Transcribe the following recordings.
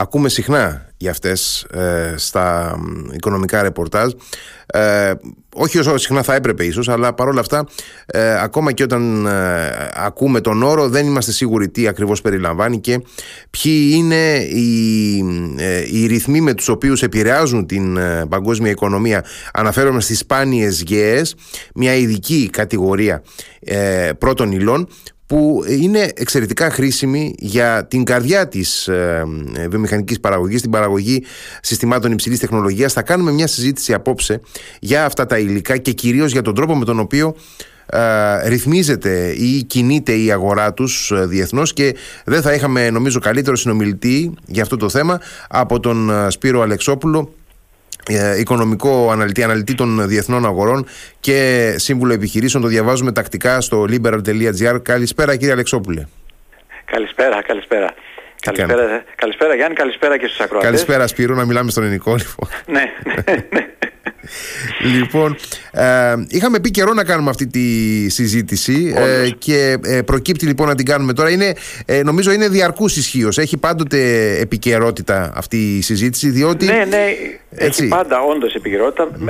ακούμε συχνά για αυτές ε, στα οικονομικά ρεπορτάζ. Ε, όχι όσο συχνά θα έπρεπε ίσως αλλά παρόλα αυτά ε, ακόμα και όταν ε, ακούμε τον όρο δεν είμαστε σίγουροι τι ακριβώς περιλαμβάνει και ποιοι είναι οι, οι ρυθμοί με τους οποίους επηρεάζουν την παγκόσμια οικονομία. Αναφέρομαι στις σπάνιες γέες μια ειδική κατηγορία πρώτων υλών που είναι εξαιρετικά χρήσιμη για την καρδιά της ε, βιομηχανικής παραγωγής, την παραγωγή συστημάτων υψηλής τεχνολογίας. Θα κάνουμε μια συζήτηση απόψε για αυτά τα υλικά και κυρίως για τον τρόπο με τον οποίο ε, ρυθμίζεται ή κινείται η αγορά τους ε, διεθνώς και δεν θα είχαμε νομίζω καλύτερο συνομιλητή για αυτό το θέμα από τον ε, Σπύρο Αλεξόπουλο ε, οικονομικό αναλυτή, αναλυτή των διεθνών αγορών και σύμβουλο επιχειρήσεων. Το διαβάζουμε τακτικά στο liberal.gr. Καλησπέρα κύριε Αλεξόπουλε. Καλησπέρα, καλησπέρα. Καλησπέρα, καλησπέρα Γιάννη, καλησπέρα και στους ακροατές. Καλησπέρα Σπύρο, να μιλάμε στον ελληνικό λοιπόν. ναι, ναι, ναι λοιπόν, ε, είχαμε πει καιρό να κάνουμε αυτή τη συζήτηση ε, και ε, προκύπτει λοιπόν να την κάνουμε τώρα. Είναι, ε, νομίζω είναι διαρκούς ισχύως. Έχει πάντοτε επικαιρότητα αυτή η συζήτηση, διότι... Ναι, ναι, έτσι. έχει πάντα όντως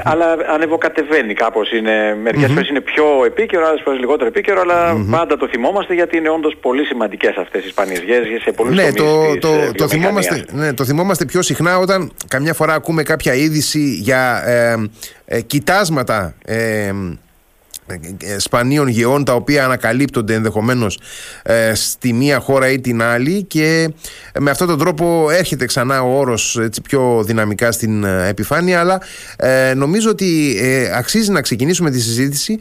αλλά ανεβοκατεβαίνει κάπως. Είναι, μερικές φορές είναι πιο επίκαιρο, άλλες φορές λιγότερο επίκαιρο, αλλά πάντα το θυμόμαστε γιατί είναι όντως πολύ σημαντικές αυτές οι σπάνιες σε πολλούς ναι, τομείς το, το, το, θυμόμαστε, ναι, το θυμόμαστε πιο συχνά όταν καμιά φορά ακούμε κάποια είδηση για ε, κοιτάσματα ε, ε, σπανίων γεών τα οποία ανακαλύπτονται ενδεχομένως ε, στη μία χώρα ή την άλλη και με αυτόν τον τρόπο έρχεται ξανά ο όρος έτσι, πιο δυναμικά στην επιφάνεια αλλά νομίζω ότι αξίζει να ξεκινήσουμε τη συζήτηση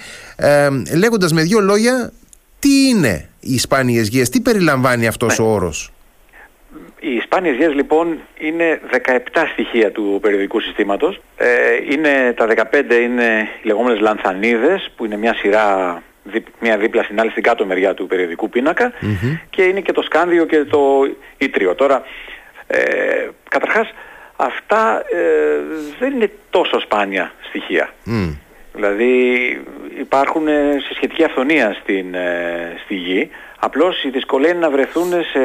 λέγοντας με δύο λόγια τι είναι οι σπάνιες γεές, τι περιλαμβάνει αυτός ναι. ο όρος; Οι σπάνιες γεές λοιπόν είναι 17 στοιχεία του περιοδικού συστήματος. Ε, είναι, τα 15 είναι οι λεγόμενες λανθανίδες που είναι μια σειρά μια δίπλα στην άλλη στην κάτω μεριά του περιοδικού και είναι και το σκάνδιο και το ήτριο. Τώρα, ε, καταρχάς αυτά ε, δεν είναι τόσο σπάνια στοιχεία. Δηλαδή υπάρχουν σε σχετική αυθονία στην, ε, στη γη. Απλώς η δυσκολία είναι να βρεθούν σε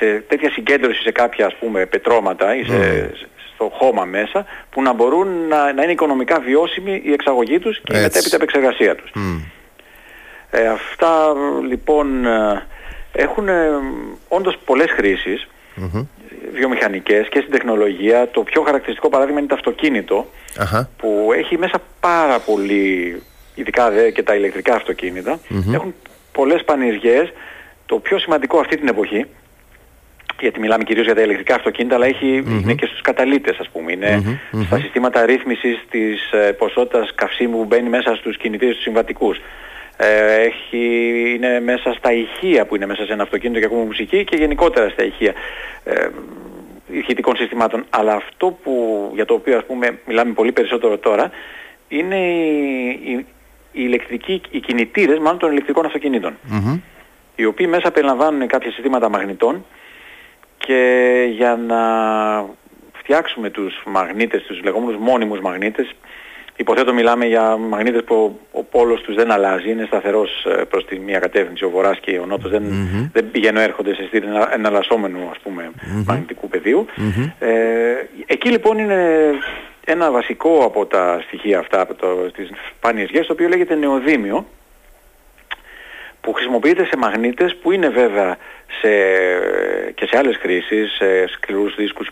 σε τέτοια συγκέντρωση σε κάποια ας πούμε πετρώματα ή σε, στο χώμα μέσα που να μπορούν να, να είναι οικονομικά βιώσιμη η εξαγωγή τους και η μετέπειτα επεξεργασία τους. Ε, αυτά λοιπόν ε, έχουν ε, όντως πολλές χρήσεις βιομηχανικές και στην τεχνολογία. Το πιο χαρακτηριστικό παράδειγμα είναι το αυτοκινητο που έχει μέσα πάρα πολύ, ειδικά δε και τα ηλεκτρικά έχουν πολλές πανηγές. Το πιο σημαντικό αυτή την εποχή γιατί μιλάμε κυρίως για τα ηλεκτρικά αυτοκίνητα, αλλά είναι και στους καταλήτες ας πούμε. ειναι στα συστήματα ρύθμισης της ε, ποσότητας καυσίμου που μπαίνει μέσα στους κινητήρες τους συμβατικούς. Ε, έχει, είναι μέσα στα ηχεία που είναι μέσα σε ένα αυτοκίνητο και ακούμε μουσική και γενικότερα στα ηχεία ε, ηχητικών συστημάτων. Αλλά αυτό που, για το οποίο ας πούμε μιλάμε πολύ περισσότερο τώρα είναι οι, οι, ηλεκτρικοί, οι κινητήρες μάλλον των ηλεκτρικών οι οποίοι μέσα περιλαμβάνουν κάποια συστήματα μαγνητών και για να φτιάξουμε τους μαγνήτες, τους λεγόμενους μόνιμους μαγνήτες, υποθέτω μιλάμε για μαγνήτες που ο πόλος τους δεν αλλάζει, είναι σταθερός ε, προς τη μία κατεύθυνση, ο βορράς και ο νότος δεν, mm-hmm. δεν πηγαίνουν έρχονται σε στήλη εναλλασσόμενου ας πούμε μαγνητικού πεδίου. Ε, εκεί λοιπόν είναι ένα βασικό από τα στοιχεία αυτά, από το, τις σπάνιες γές, το οποίο λέγεται νεοδήμιο, που χρησιμοποιείται σε μαγνήτες που είναι βέβαια σε, και σε άλλες χρήσεις, σε σκληρούς δίσκους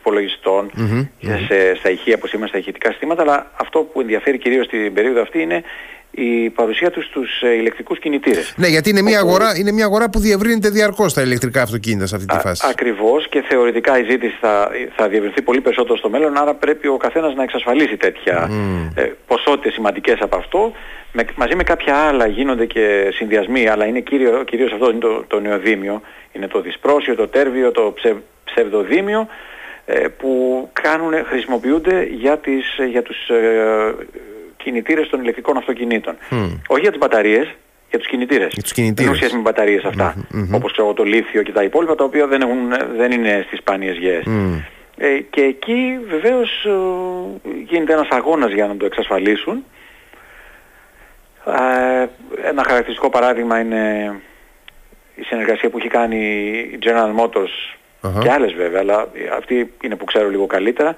και σε, στα ηχεία όπως είμαστε στα ηχητικά συστήματα, αλλά αυτό που ενδιαφέρει κυρίως στην περίοδο αυτή είναι η παρουσία τους στους ε, ηλεκτρικούς κινητήρες. Ναι, γιατί είναι μια, αγορά, είναι μια αγορά που διευρύνεται διαρκώς τα ηλεκτρικά αυτοκίνητα σε αυτή τη φάση. Α, ακριβώς και θεωρητικά η ζήτηση θα, θα διευρυνθεί πολύ περισσότερο στο μέλλον, άρα πρέπει ο καθένας να εξασφαλίσει τέτοια mm. ε, ποσότητες σημαντικές από αυτό. Με, μαζί με κάποια άλλα γίνονται και συνδυασμοί, αλλά είναι κύριο, κυρίως αυτό είναι το, το νεοδήμιο, είναι το δυσπρόσιο, το τέρβιο, το ψευ, ψευδοδήμιο, ε, που κάνουν, χρησιμοποιούνται για, τις, για τους ε, κινητήρες των ηλεκτρικών αυτοκινήτων. Όχι για τις μπαταρίες, για τους κινητήρες. Για τους κινητήρες. Δεν με μπαταρίες αυτά. Όπως ξέρω το λίθιο και τα υπόλοιπα, τα οποία δεν, έχουν, δεν είναι στις σπάνιες γέες. Ε, και εκεί βεβαίως ε, γίνεται ένας αγώνας για να το εξασφαλίσουν. Ε, ένα χαρακτηριστικό παράδειγμα είναι η συνεργασία που έχει κάνει η General Motors και άλλες βέβαια, αλλά αυτή είναι που ξέρω λίγο καλύτερα,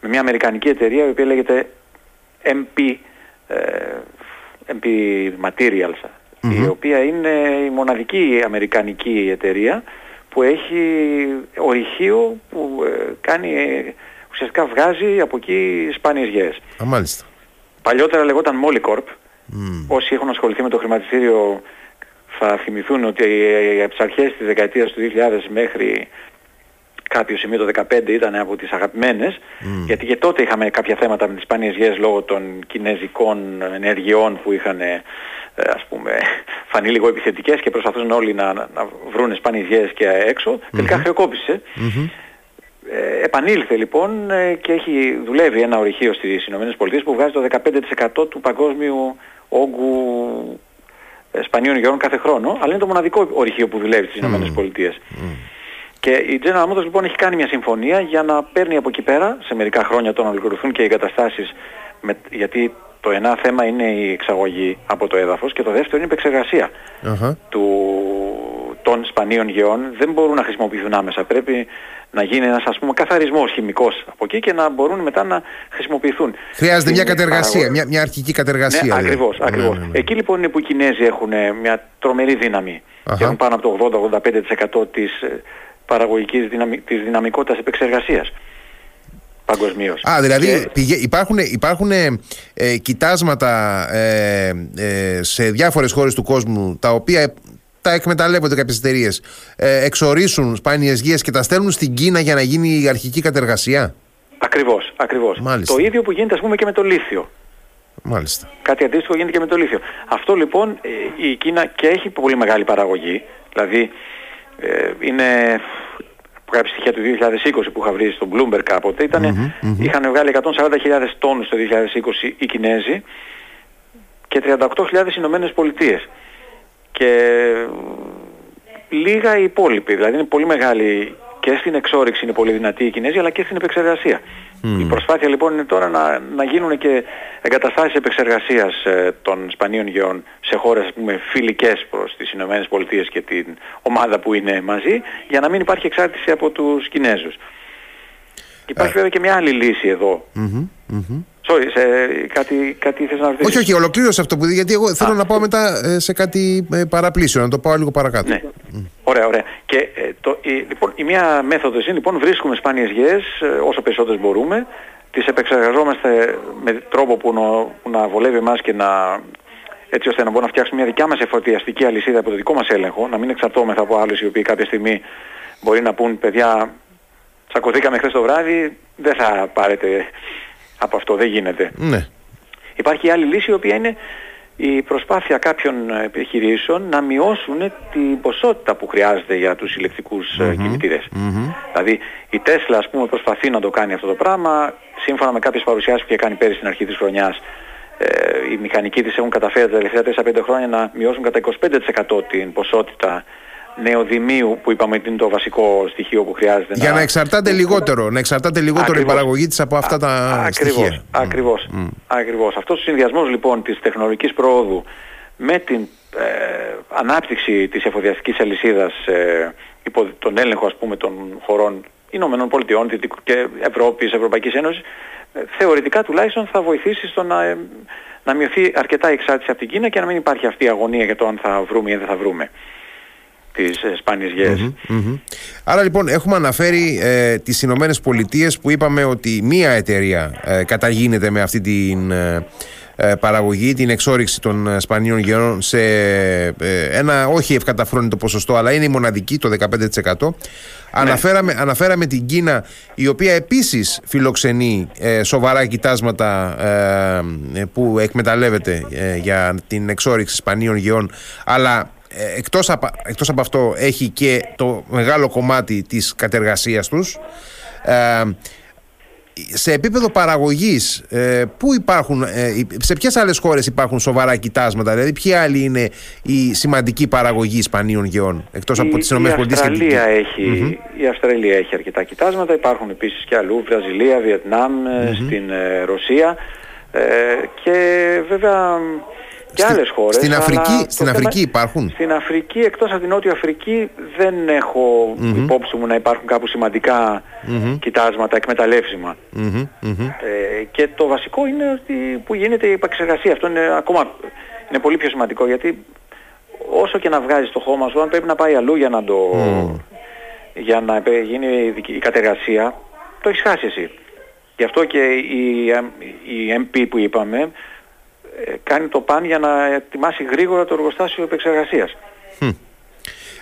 με μια αμερικανική εταιρεία η οποία λέγεται MP, ε, MP Materials, η οποία είναι η μοναδική αμερικανική εταιρεία που έχει ορυχείο που ε, κάνει, ουσιαστικά βγάζει από εκεί σπάνιες γέες. Α, μάλιστα. Παλιότερα λεγόταν Molycorp. Mm. Όσοι έχουν ασχοληθεί με το χρηματιστήριο θα θυμηθούν ότι από τις αρχές της δεκαετίας του 2000 μέχρι κάποιο σημείο το 2015 ήταν από τις αγαπημένες. Γιατί και τότε είχαμε κάποια θέματα με τις σπάνιες γέες λόγω των κινέζικων ενεργειών που είχαν ε, ας πούμε φανεί λίγο επιθετικές και προσπαθούσαν όλοι να, να βρουν σπάνιες γέες και έξω. Τελικά χρεοκόπησε. Ε, επανήλθε λοιπόν ε, και έχει δουλεύει ένα ορυχείο στις ΗΠΑ που βγάζει το 15% του παγκόσμιου όγκου ε, σπανίων γεών κάθε χρόνο, αλλά είναι το μοναδικό ορυχείο που δουλεύει στις mm. ΗΠΑ. Και η General Motors λοιπόν έχει κάνει μια συμφωνία για να παίρνει από εκεί πέρα, σε μερικά χρόνια το να ολοκληρωθούν και οι εγκαταστάσεις, με, γιατί το ένα θέμα είναι η εξαγωγή από το έδαφος και το δεύτερο είναι η επεξεργασία του, των σπανίων γεών. Δεν μπορούν να χρησιμοποιηθούν άμεσα. Πρέπει να γίνει ένας ας πούμε καθαρισμός χημικός από εκεί και να μπορούν μετά να χρησιμοποιηθούν. Χρειάζεται μια κατεργασία, μια, μια αρχική κατεργασία. Ναι, δηλαδή. ακριβώς, ναι, ακριβώς. Ναι, ναι, Εκεί λοιπόν είναι που οι Κινέζοι έχουν ε, μια τρομερή δύναμη και έχουν πάνω από το 80-85% της ε, παραγωγικής δυναμι... της δυναμικότητας επεξεργασίας. Παγκοσμίως. Α, δηλαδή υπάρχουν, υπάρχουν ε, κοιτάσματα ε, ε, σε διάφορες χώρες του κόσμου τα οποία τα εκμεταλλεύονται κάποιες εταιρείες, ε, εξορίσουν σπάνιες γης και τα στέλνουν στην Κίνα για να γίνει η αρχική κατεργασία; Ακριβώς, ακριβώς. Το ίδιο που γίνεται, ας πούμε, και με το λίθιο. Μάλιστα. Κάτι αντίστοιχο γίνεται και με το λίθιο. Αυτό λοιπόν ε, η Κίνα και έχει πολύ μεγάλη παραγωγή. Δηλαδή ε, είναι κάποια στοιχεία του 2020 που είχα βρει στο Bloomberg κάποτε ηταν είχαν βγάλει 140.000 τόνους το 2020 οι Κινέζοι και 38.000 Ηνωμένες Πολιτείες και λίγα οι υπόλοιποι. Δηλαδή είναι πολύ μεγάλη και στην εξόριξη είναι πολύ δυνατή η Κινέζη αλλά και στην επεξεργασία. Η προσπάθεια λοιπόν είναι τώρα να, να γίνουν και εγκαταστάσεις επεξεργασίας ε, των σπανίων γεών σε χώρες ας πούμε, φιλικές προς τις Ηνωμένες Πολιτείες και την ομάδα που είναι μαζί για να μην υπάρχει εξάρτηση από τους Κινέζους. Υπάρχει ε. βέβαια και μια άλλη λύση Sorry, σε κάτι, κάτι θες να ρωτήσεις; Όχι, όχι, ολοκλήρωσε αυτό που δει, γιατί εγώ θέλω να πάω μετά ε, σε κάτι ε, παραπλήσιο, να το πάω λίγο παρακάτω. Ναι. Ωραία, ωραία. Και ε, το, η, λοιπόν, η μία μέθοδος είναι, λοιπόν, βρίσκουμε σπάνιες γεές όσο περισσότερες μπορούμε, τις επεξεργαζόμαστε με τρόπο που, νο, που να βολεύει εμάς και να έτσι ώστε να μπορούμε να φτιάξουμε μια δικιά μας εφοδιαστική αλυσίδα από το δικό μας έλεγχο, να μην εξαρτώμεθα από άλλους οι οποίοι κάποια στιγμή μπορεί να πούν παιδιά τσακωθήκαμε χθες το βράδυ, δεν θα πάρετε από αυτό, δεν γίνεται. Ναι. Υπάρχει άλλη λύση η οποία είναι η προσπάθεια κάποιων επιχειρήσεων να μειώσουν την ποσότητα που χρειάζεται για τους ηλεκτρικούς mm-hmm. κινητήρες. Δηλαδή η Τέσλα ας πούμε προσπαθεί να το κάνει αυτό το πράγμα, σύμφωνα με κάποιες παρουσιάσεις που είχε κάνει πέρυσι στην αρχή της χρονιάς, ε, οι μηχανικοί της έχουν καταφέρει τα τελευταία 4-5 χρόνια να μειώσουν κατά 25% την ποσότητα νεοδημίου που είπαμε ότι είναι το βασικό στοιχείο που χρειάζεται. Για να, εξαρτάται λιγότερο, να εξαρτάται λιγότερο η παραγωγή της από αυτά τα ακριβώς, στοιχεία. Ακριβώς, mm. ακριβώς. Αυτός ο συνδυασμός λοιπόν της τεχνολογικής πρόοδου με την ε, ανάπτυξη της εφοδιαστικής αλυσίδας ε, υπό τον έλεγχο ας πούμε των χωρών Ηνωμένων Πολιτειών και Ευρώπης, Ευρωπαϊκής Ένωσης ε, θεωρητικά τουλάχιστον θα βοηθήσει στο να, ε, να μειωθεί αρκετά η εξάρτηση από την Κίνα και να μην υπάρχει αυτή η αγωνία για το αν θα βρούμε ή δεν θα βρούμε τις ε, σπάνιες Άρα λοιπόν έχουμε αναφέρει ε, τις Ηνωμένες Πολιτείες που είπαμε ότι μία εταιρεία ε, καταγίνεται με αυτή την ε, παραγωγή, την εξόριξη των σπανίων γεών σε ένα όχι ευκαταφρόνητο ποσοστό αλλά είναι η μοναδική το 15%. Ναι. Αναφέραμε, αναφέραμε την Κίνα η οποία επίσης φιλοξενεί σοβαρά κοιτάσματα που εκμεταλλεύεται για την εξόριξη σπανίων γεών αλλά ε, εκτός από, εκτός από αυτό έχει και το μεγάλο κομμάτι της κατεργασίας τους. Ε, σε επίπεδο παραγωγής ε, πού υπάρχουν, σε ποιες άλλες χώρες υπάρχουν σοβαρά κοιτάσματα δηλαδή ποια άλλη είναι η σημαντική παραγωγή Ισπανίων γεών εκτός η, από τις ΗΠΑ η Αυστραλία, έχει, η Αυστραλία έχει αρκετά κοιτάσματα. Υπάρχουν επίσης και αλλού Βραζιλία, στην Ρωσία. Και βέβαια και Στη- άλλες χώρες. Στην αλλά Αφρική, το στην θέμα- Αφρική υπάρχουν; Στην Αφρική, εκτός από την Νότια Αφρική, δεν έχω υπόψη μου να υπάρχουν κάπου σημαντικά κοιτάσματα, εκμεταλλεύσιμα. Μμμ, μμμ. Ε, και το βασικό είναι ότι που γίνεται η επεξεργασία. Αυτό είναι ακόμα είναι πολύ πιο σημαντικό γιατί όσο και να βγάζεις το χώμα σου, αν πρέπει να πάει αλλού για να το για να επε- γίνει η δικη- η κατεργασία, το έχεις χάσει εσύ. Γι' αυτό και η, η MP που είπαμε ε, κάνει το παν για να ετοιμάσει γρήγορα το εργοστάσιο επεξεργασίας.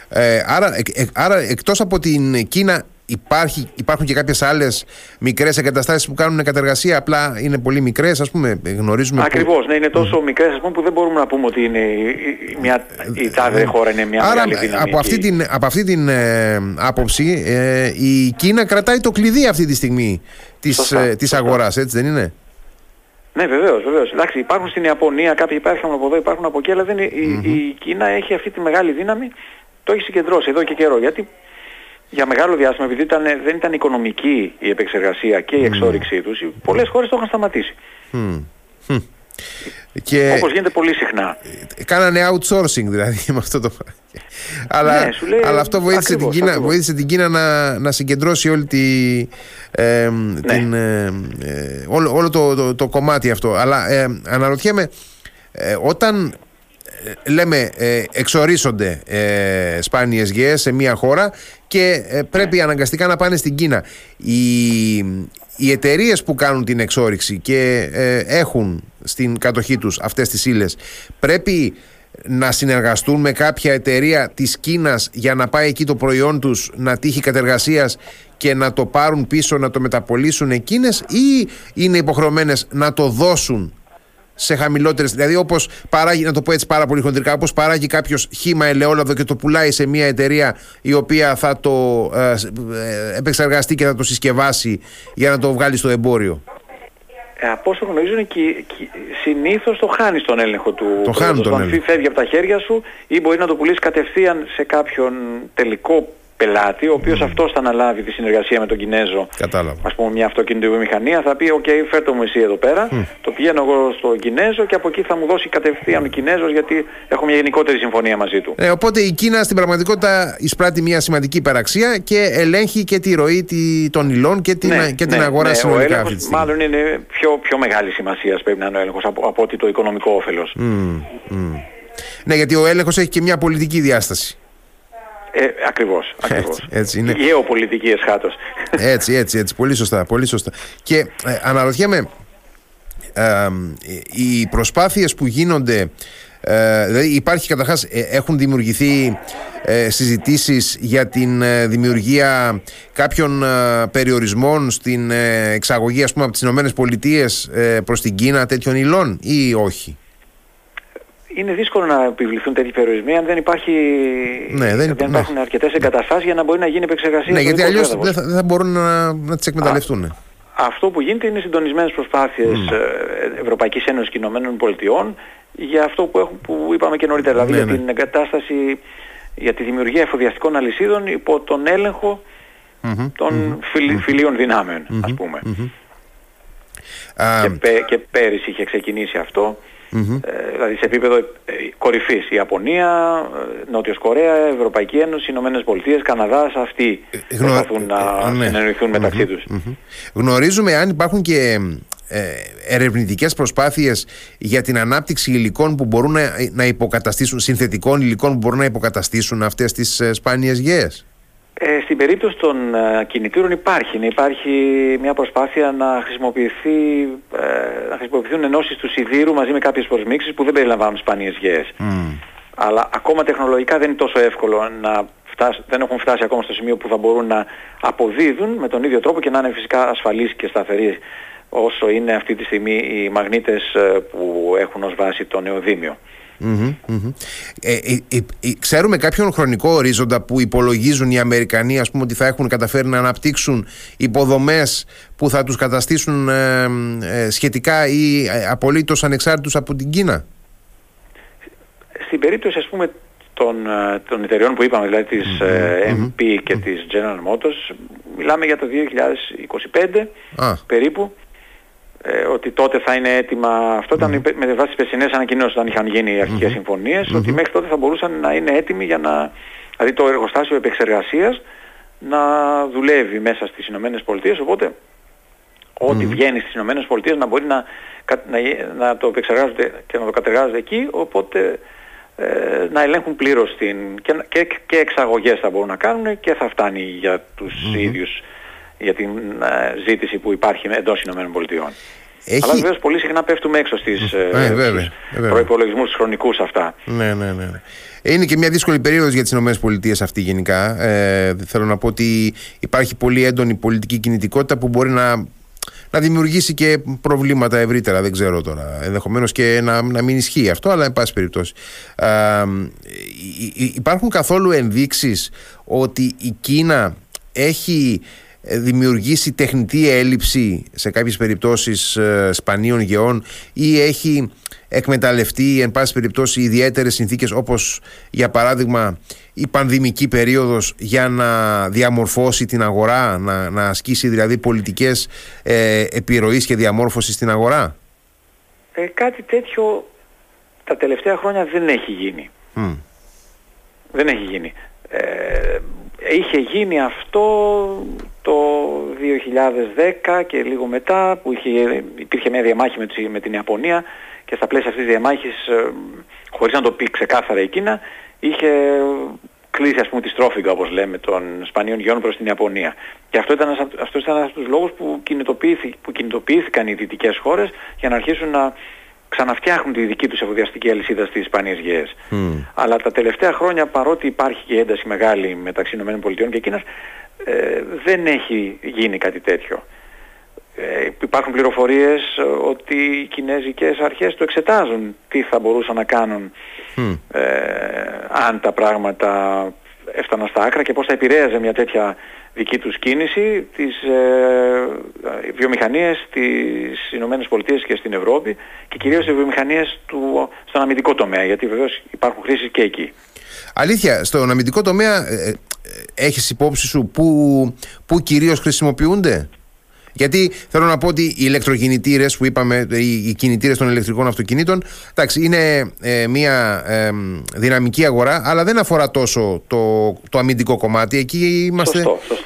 Ε, άρα, εκ- εκ- άρα εκτός από την Κίνα υπάρχει, υπάρχουν και κάποιες άλλες μικρές εγκαταστάσεις που κάνουν κατεργασία απλά είναι πολύ μικρές ας πούμε γνωρίζουμε που- Ακριβώς, ναι, είναι τόσο μικρές ας πούμε, που δεν μπορούμε να πούμε ότι είναι η, η- μια, η τάδε χώρα είναι μια Άρα μεγάλη δύναμη. από αυτή εκεί. την, από αυτή την ε, άποψη ε, η Κίνα κρατάει το κλειδί αυτή τη στιγμή της, Σωστά, ε, της σωστά. αγοράς έτσι δεν είναι; Ναι, βεβαίως, βεβαίως. Εντάξει, υπάρχουν στην Ιαπωνία, κάποιοι υπάρχουν από εδώ, υπάρχουν από εκεί, αλλά δεν είναι, η, η Κίνα έχει αυτή τη μεγάλη δύναμη, το έχει συγκεντρώσει εδώ και καιρό. Γιατί για μεγάλο διάστημα, επειδή ήταν, δεν ήταν οικονομική η επεξεργασία και η εξόριξή τους, οι πολλές χώρες το είχαν σταματήσει. Μμ. Μμ. και Όπως γίνεται πολύ συχνά. κάνανε outsourcing δηλαδή με αυτό το αλλά, Ναι, σου λέει, αλλά αυτό βοήθησε, ακριβώς, την Κίνα, ακριβώς. βοήθησε την Κίνα να, να συγκεντρώσει όλη τη, ε, Ναι. την, ε, ε, όλο, όλο το, το, το κομμάτι αυτό αλλά ε, αναρωτιέμαι ε, όταν ε, λέμε ε, εξορίσσονται ε, σπάνιες γεές σε μια χώρα και ε, πρέπει αναγκαστικά να πάνε στην Κίνα. Οι, οι εταιρείες που κάνουν την εξόριξη και ε, έχουν στην κατοχή τους αυτές τις ύλες πρέπει να συνεργαστούν με κάποια εταιρεία της Κίνας για να πάει εκεί το προϊόν τους να τύχει κατεργασίας και να το πάρουν πίσω να το μεταπολίσουν εκείνες ή είναι υποχρεωμένες να το δώσουν σε χαμηλότερες, δηλαδή όπως παράγει, να το πω έτσι πάρα πολύ χοντρικά, όπως παράγει κάποιος χύμα ελαιόλαδο και το πουλάει σε μια εταιρεία η οποία θα το ε, ε, επεξεργαστεί και θα το συσκευάσει για να το βγάλει στο εμπόριο. Ε, από όσο γνωρίζω είναι και, και, συνήθως το χάνεις τον έλεγχο του Το χάνει προϊόντος. τον Αν έλεγχο. φεύγει από τα χέρια σου ή μπορεί να το πουλήσεις κατευθείαν σε κάποιον τελικό πελάτη, ο οποίος αυτός θα αναλάβει τη συνεργασία με τον Κινέζο. Κατάλαβα. Ας πούμε μια αυτοκινητοβιομηχανία θα πει «ΟΚ, φέρτε μου εσύ εδώ πέρα, το πηγαίνω εγώ στο Κινέζο και από εκεί θα μου δώσει κατευθείαν ο Κινέζος γιατί έχω μια γενικότερη συμφωνία μαζί του». Ε, οπότε η Κίνα στην πραγματικότητα εισπράττει μια σημαντική υπεραξία και ελέγχει και τη ροή τη- των υλών και την, και την αγορά ναι, ο συνολικά έλεγχος αυτή τη στιγμή. μάλλον είναι πιο, πιο μεγάλη σημασία πρέπει να είναι ο έλεγχος από, από ότι το οικονομικό όφελος. Μμ, μμ. Ναι, γιατί ο έλεγχος έχει και μια πολιτική διάσταση. Ε, ακριβώς, ακριβώς. έτσι είναι. Η γεωπολιτική εσχάτως. Έτσι, έτσι, έτσι. Πολύ σωστά, πολύ σωστά. Και ε, αναρωτιέμαι, ε, οι προσπάθειες που γίνονται, ε, δηλαδή υπάρχει καταρχάς, ε, έχουν δημιουργηθεί ε, συζητήσεις για την ε, δημιουργία κάποιων ε, περιορισμών στην ε, εξαγωγή, ας πούμε, από τις Ηνωμένες Πολιτείες ε, προς την Κίνα τέτοιων υλών ή όχι; Είναι δύσκολο να επιβληθούν τέτοιοι περιορισμοί αν δεν, υπάρχει, Ναι, δεν- ναι. υπάρχουν αρκετές εγκαταστάσεις για να μπορεί να γίνει επεξεργασία. Ναι, στο γιατί δικό αλλιώς έδαφος. δεν θα, δεν θα μπορούν να, να τις εκμεταλλευτούν. Αυτό που γίνεται είναι συντονισμένες προσπάθειες ε, Ευρωπαϊκής Ένωσης και Ηνωμένων Πολιτειών για αυτό που, έχουν, που είπαμε και νωρίτερα, δηλαδή Ναι, για ναι. την εγκατάσταση, για τη δημιουργία εφοδιαστικών αλυσίδων υπό τον έλεγχο Μμμ, των φιλ- φιλίων δυνάμεων, ας πούμε. Α, Και, πέ- και πέρυσι είχε ξεκινήσει αυτό, μμμ. ε, δηλαδή σε επίπεδο ε, κορυφής. Η Ιαπωνία, ε, Νότιος Κορέα, Ευρωπαϊκή Ένωση, Ηνωμένες Πολιτείες, Καναδάς, αυτοί γνω- προσπαθούν να ε, ναι. συνεννοηθούν μεταξύ τους. Μμμ. Γνωρίζουμε αν υπάρχουν και ε, ερευνητικές προσπάθειες για την ανάπτυξη υλικών που μπορούν να, να υποκαταστήσουν, συνθετικών υλικών που μπορούν να υποκαταστήσουν αυτές τις ε, σπάνιες γέες. Ε, στην περίπτωση των ε, κινητήρων υπάρχει. Ναι, Υπάρχει μια προσπάθεια να, χρησιμοποιηθεί, ε, να χρησιμοποιηθούν ενώσεις του σιδήρου μαζί με κάποιες προσμίξεις που δεν περιλαμβάνουν σπάνιες γέες. Μμ. Αλλά ακόμα τεχνολογικά δεν είναι τόσο εύκολο να φτάσει, δεν έχουν φτάσει ακόμα στο σημείο που θα μπορούν να αποδίδουν με τον ίδιο τρόπο και να είναι φυσικά ασφαλείς και σταθεροί όσο είναι αυτή τη στιγμή οι μαγνήτες ε, που έχουν ως βάση το νεοδύμιο. Μμμ, μμμ. Ε, ε, ε, ε, ξέρουμε κάποιον χρονικό ορίζοντα που υπολογίζουν οι Αμερικανοί ας πούμε ότι θα έχουν καταφέρει να αναπτύξουν υποδομές που θα τους καταστήσουν ε, ε, σχετικά ή ε, απολύτως ανεξάρτητους από την Κίνα; Στην περίπτωση ας πούμε των, ε, των εταιριών που είπαμε, δηλαδή της ε, MP και της General Motors, μιλάμε για το 2025 Α, περίπου, ε, ότι τότε θα είναι έτοιμα, αυτό. Ήταν mm. με βάση τις περσινές ανακοινώσεις όταν είχαν γίνει οι αρχικές συμφωνίες, ότι μέχρι τότε θα μπορούσαν να είναι έτοιμοι για να, δηλαδή το εργοστάσιο επεξεργασίας να δουλεύει μέσα στις Ηνωμένες Πολιτείες, οπότε ό,τι βγαίνει στις Ηνωμένες Πολιτείες να μπορεί να, να, να το επεξεργάζονται και να το κατεργάζονται εκεί, οπότε ε, να ελέγχουν πλήρως την, και, και, και εξαγωγές θα μπορούν να κάνουν και θα φτάνει για τους mm ίδιους για την ε, ζήτηση που υπάρχει εντός Ηνωμένων Πολιτειών. Έχει... Αλλά βεβαίως πολύ συχνά πέφτουμε έξω στις, ε, ε, βέβαια, στους προϋπολογισμούς χρονικούς αυτά. Ναι, ναι, ναι. ναι. Είναι και μια δύσκολη περίοδος για τις Ηνωμένες Πολιτείες αυτή γενικά. Ε, θέλω να πω ότι υπάρχει πολύ έντονη πολιτική κινητικότητα που μπορεί να να δημιουργήσει και προβλήματα ευρύτερα, δεν ξέρω τώρα. Ενδεχομένως και να, να μην ισχύει αυτό, αλλά εν πάση περιπτώσει. υπάρχουν καθόλου ενδείξεις ότι η Κίνα έχει δημιουργήσει τεχνητή έλλειψη σε κάποιες περιπτώσεις ε, σπανίων γεών ή έχει εκμεταλλευτεί εν πάση περιπτώσει ιδιαίτερες συνθήκες όπως για παράδειγμα η πανδημική περίοδος για να διαμορφώσει την αγορά, να, να ασκήσει δηλαδή πολιτικές ε, επιρροής και διαμόρφωσης στην αγορά; Ε, κάτι τέτοιο τα τελευταία χρόνια δεν έχει γίνει. Δεν έχει γίνει. Ε, είχε γίνει αυτό το 2010 και λίγο μετά που είχε, υπήρχε μια διαμάχη με, με την Ιαπωνία και στα πλαίσια αυτής της διαμάχης ε, χωρίς να το πει ξεκάθαρα η Κίνα είχε κλείσει ας πούμε τη στρόφιγγα όπως λέμε των Σπανίων γιών προς την Ιαπωνία. Και αυτό ήταν, αυτός ήταν ένας από τους λόγους που, που κινητοποιήθηκαν οι δυτικές χώρες για να αρχίσουν να ξαναφτιάχνουν τη δική τους εφοδιαστική αλυσίδα στις Ισπανίες Γεές. Αλλά τα τελευταία χρόνια παρότι υπάρχει και ένταση μεγάλη μεταξύ ΗΠΑ και Κίνας ε, δεν έχει γίνει κάτι τέτοιο. Ε, υπάρχουν πληροφορίες ότι οι κινέζικες αρχές το εξετάζουν τι θα μπορούσαν να κάνουν ε, αν τα πράγματα έφταναν στα άκρα και πώς θα επηρέαζε μια τέτοια δική τους κίνηση τις ε, βιομηχανίες στις Ηνωμένες Πολιτείες και στην Ευρώπη και κυρίως τις βιομηχανίες του, στον αμυντικό τομέα γιατί βεβαίως υπάρχουν χρήσεις και εκεί. Αλήθεια, στον αμυντικό τομέα ε, ε έχεις υπόψη σου που, που κυρίως χρησιμοποιούνται; Γιατί θέλω να πω ότι οι ηλεκτροκινητήρες που είπαμε, οι κινητήρες των ηλεκτρικών αυτοκινήτων, εντάξει, είναι ε, μια ε, δυναμική αγορά, αλλά δεν αφορά τόσο το, το αμυντικό κομμάτι. Εκεί είμαστε,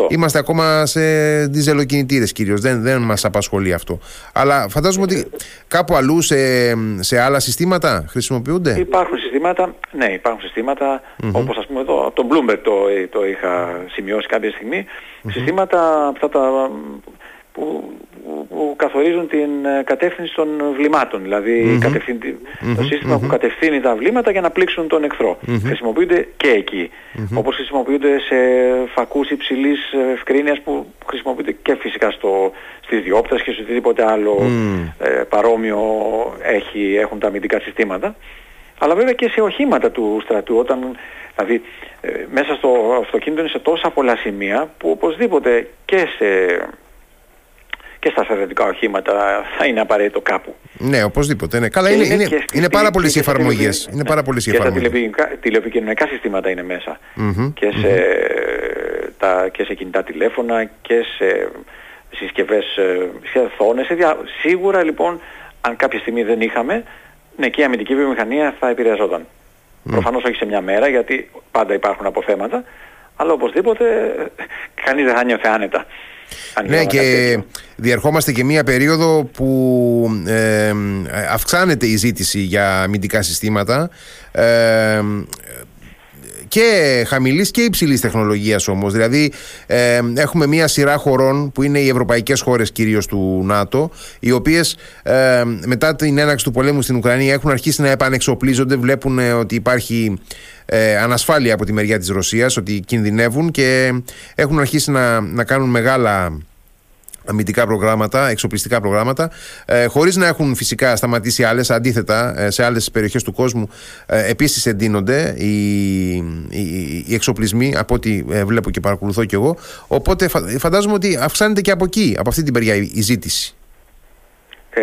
είμαστε ακόμα σε διζελοκινητήρες κυρίως. Δεν, δεν μας απασχολεί αυτό. Αλλά φαντάζομαι ότι κάπου αλλού σε, σε άλλα συστήματα χρησιμοποιούνται; Υπάρχουν συστήματα, ναι, υπάρχουν συστήματα, mm-hmm. όπως ας πούμε το, το Bloomberg το, το είχα σημειώσει κάποια στιγμή, συστήματα αυτά τα που, που, καθορίζουν την ε, κατεύθυνση των βλημάτων. Δηλαδή το συστημα που κατευθύνει τα βλήματα για να πλήξουν τον εχθρο Χρησιμοποιούνται και εκεί. Όπως χρησιμοποιούνται σε φακούς υψηλής ευκρίνειας που χρησιμοποιούνται και φυσικά στο, στις διόπτρες και σε οτιδήποτε άλλο ε, παρόμοιο έχει, έχουν τα αμυντικά συστήματα. Αλλά βέβαια και σε οχήματα του στρατού, όταν, δηλαδή ε, μέσα στο αυτοκίνητο είναι σε τόσα πολλά σημεία που οπωσδήποτε και σε και στα στρατιωτικά οχήματα θα είναι απαραίτητο κάπου. Ναι, οπωσδήποτε. Ναι. Καλά, είναι, είναι, είναι, πάρα πολλές οι εφαρμογές. Είναι πάρα πολλές οι εφαρμογές. Και τα τηλεπικοινωνικά συστήματα είναι μέσα. και, σε, τα, και σε κινητά τηλέφωνα και σε συσκευές, σε οθόνες. Σίγουρα λοιπόν, αν κάποια στιγμή δεν είχαμε, ναι, και η αμυντική βιομηχανία θα επηρεαζόταν. Mm. Προφανώς όχι σε μια μέρα, γιατί πάντα υπάρχουν αποθέματα, αλλά οπωσδήποτε κανείς δεν θα νιώθε άνετα. Ναι και διερχόμαστε και μία περίοδο που ε, αυξάνεται η ζήτηση για αμυντικά συστήματα ε, και χαμηλής και υψηλής τεχνολογίας όμως. Δηλαδή ε, έχουμε μία σειρά χωρών που είναι οι ευρωπαϊκές χώρες κυρίως του ΝΑΤΟ οι οποίες ε, μετά την έναξη του πολέμου στην Ουκρανία έχουν αρχίσει να επανεξοπλίζονται, βλέπουν ότι υπάρχει ε, ανασφάλεια από τη μεριά της Ρωσίας, ότι κινδυνεύουν και έχουν αρχίσει να, να κάνουν μεγάλα αμυντικά προγράμματα, εξοπλιστικά προγράμματα, ε, χωρίς να έχουν φυσικά σταματήσει άλλες, αντίθετα ε, σε άλλες περιοχές του κόσμου ε, επίσης εντείνονται οι, οι, οι εξοπλισμοί από ό,τι ε, βλέπω και παρακολουθώ κι εγώ, οπότε φαντάζομαι ότι αυξάνεται και από εκεί, από αυτή την περιά η, ζήτηση. Ε,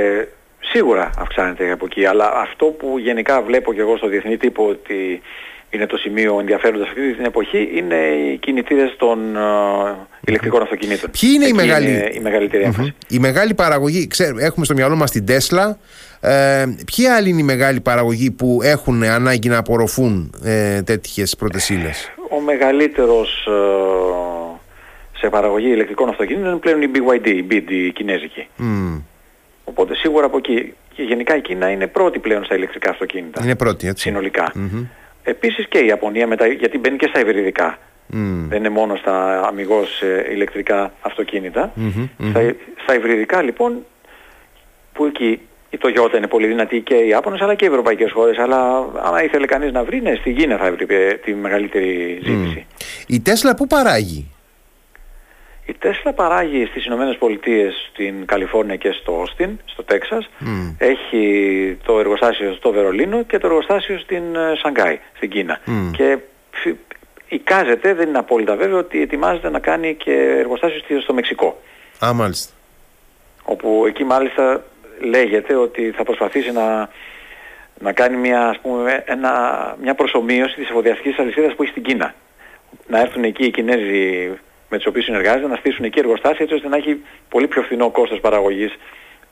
σίγουρα αυξάνεται από εκεί, αλλά αυτό που γενικά βλέπω κι εγώ στο διεθνή τύπο ότι είναι το σημείο ενδιαφέροντας αυτή την εποχή είναι οι κινητήρες των ε, ηλεκτρικών αυτοκινήτων. Ποιοι είναι οι, μεγάλοι... είναι η μεγαλύτερη έμφαση. Η μεγάλη παραγωγή, ξέρουμε, έχουμε στο μυαλό μας την Τέσλα. Ε, ποιοι άλλοι είναι οι μεγάλοι παραγωγοί που έχουν ανάγκη να απορροφούν ε, τέτοιες πρωτεσίλες; Ο μεγαλύτερος ε, σε παραγωγή ηλεκτρικών αυτοκινήτων είναι πλέον η BYD, η BYD η κινέζικη. Mm. Οπότε σίγουρα από εκεί. Και γενικά η Κίνα είναι πρώτη πλέον στα ηλεκτρικά αυτοκίνητα. Είναι πρώτη, έτσι. Συνολικά. Επίσης και η Ιαπωνία μετά, γιατί μπαίνει και στα υβριδικά. Δεν είναι μόνο στα αμυγός ε, ηλεκτρικά Στα, στα υβριδικά λοιπόν, που εκεί η Toyota είναι πολύ δυνατή και οι Ιάπωνες αλλά και οι ευρωπαϊκές χώρες. Αλλά αν ήθελε κανείς να βρει, ναι, στη Κίνα θα βρει τη μεγαλύτερη ζήτηση. Η Τέσλα πού παράγει; Η Τέσλα παράγει στις Ηνωμένες Πολιτείες, στην Καλιφόρνια και στο Όστιν, στο Τέξας. Έχει το εργοστάσιο στο Βερολίνο και το εργοστάσιο στην ε, Σανγκάη, στην Κίνα. Και εικάζεται, δεν είναι απόλυτα βέβαιο, ότι ετοιμάζεται να κάνει και εργοστάσιο στο Μεξικό. Α, μάλιστα. Όπου εκεί μάλιστα λέγεται ότι θα προσπαθήσει να, να κάνει μια, ας πούμε, ένα, μια προσωμείωση της εφοδιαστικής αλυσίδας που έχει στην Κίνα. Να έρθουν εκεί οι Κινέζοι με τους οποίους συνεργάζεται να στήσουν εκεί εργοστάσια έτσι ώστε να έχει πολύ πιο φθηνό κόστος παραγωγής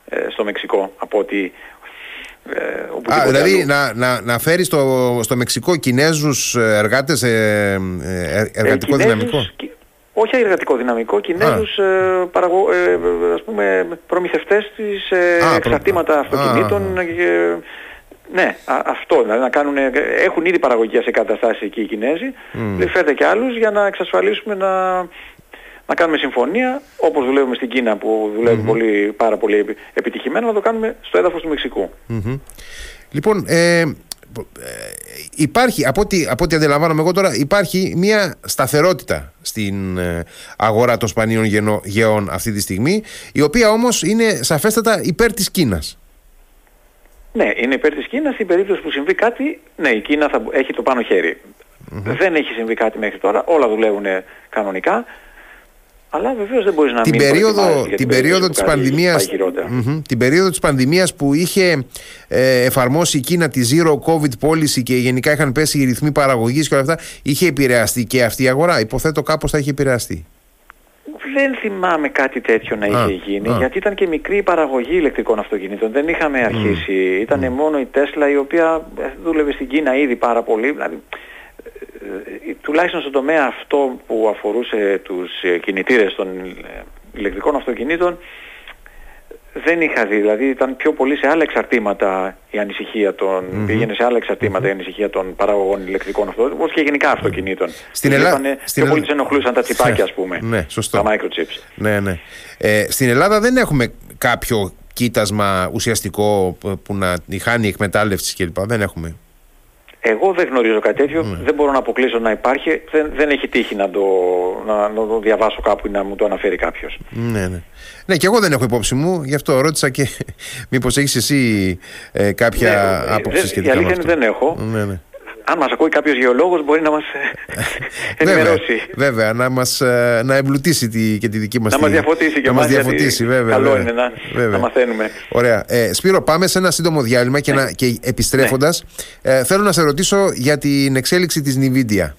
ε, στο Μεξικό από ότι ε, Α, δηλαδή να, να, να φέρει στο, στο Μεξικό Κινέζους εργάτες ε, ε, εργατικό ε, δυναμικό; Όχι εργατικό δυναμικό, Κινέζους ε, παραγω, ε, ας πούμε προμηθευτές της ε, εξαρτήματα αυτοκινήτων και, ναι, αυτό. Δηλαδή να κάνουν, έχουν ήδη παραγωγικές εγκαταστάσεις εκεί οι Κινέζοι. Mm. φέρτε και άλλους για να εξασφαλίσουμε να, να κάνουμε συμφωνία όπως δουλεύουμε στην Κίνα που δουλεύει πολύ, πάρα πολύ επιτυχημένα να το κάνουμε στο έδαφος του μεξικου Λοιπόν, ε, ε, υπάρχει, από ό,τι, από ό,τι αντιλαμβάνομαι εγώ τώρα, υπάρχει μια σταθερότητα στην ε, αγορά των σπανίων γεών αυτή τη στιγμή, η οποία όμως είναι σαφέστατα υπέρ της Κίνας. Ναι, είναι υπέρ της Κίνας. Στην περίπτωση που συμβεί κάτι, ναι, η Κίνα θα έχει το πάνω Δεν έχει συμβεί κάτι μέχρι τώρα. Όλα δουλεύουν κανονικά. Αλλά βεβαίως δεν μπορείς να την μην περίοδο, την, την περίοδο της πανδημίας την περίοδο της πανδημίας που είχε ε, εφαρμόσει η Κίνα τη Zero COVID policy και γενικά είχαν πέσει οι ρυθμοί παραγωγής και όλα αυτά είχε επηρεαστεί και αυτή η αγορά υποθέτω κάπως θα είχε επηρεαστεί δεν θυμάμαι κάτι τέτοιο να είχε γίνει, γιατί ήταν και μικρή η παραγωγή ηλεκτρικών αυτοκινήτων. Δεν είχαμε αρχίσει. Ήταν μόνο η Τέσλα η οποία δούλευε στην Κίνα ήδη πάρα πολύ. Δηλαδή, ε, τουλάχιστον στον τομέα αυτό που αφορούσε τους κινητήρες των ηλεκτρικών αυτοκινήτων δεν είχα δει, δηλαδή ήταν πιο πολύ σε άλλα εξαρτήματα η ανησυχία των, mm-hmm. πήγαινε σε άλλα εξαρτήματα η ανησυχία των παραγωγών ηλεκτρικών αυτοκινήτων, όπως και γενικά αυτοκινήτων. Στην Ελλάδα... Στην πιο πολύ τους ενοχλούσαν τα τσιπάκια ας πούμε, ναι, σωστό. τα microchips. Ναι, ναι. Ε, στην Ελλάδα δεν έχουμε κάποιο κοίτασμα ουσιαστικό που να χάνει εκμετάλλευση κλπ. Δεν έχουμε. Εγώ δεν γνωρίζω κάτι τέτοιο, ναι. δεν μπορώ να αποκλείσω να υπάρχει, δεν, δεν έχει τύχει να το, να, να το διαβάσω κάπου ή να μου το αναφέρει κάποιος. Ναι, ναι. Ναι, και εγώ δεν έχω υπόψη μου, γι' αυτό ρώτησα και μήπως έχεις εσύ ε, κάποια ναι, άποψη σχετικά με αυτό. δεν έχω. Ναι, ναι αν μας ακούει κάποιος γεωλόγος μπορεί να μας ε, ενημερώσει. βέβαια, να, μας, ε, να εμπλουτίσει τη, και τη δική μας Να μας διαφωτίσει και να μας διαφωτίσει, βέβαια. Καλό βέβαια, είναι να, να μαθαίνουμε. Ωραία. Ε, Σπύρο, πάμε σε ένα σύντομο διάλειμμα και, ναι. να, και επιστρέφοντας, ναι. ε, θέλω να σε ρωτήσω για την εξέλιξη της NVIDIA.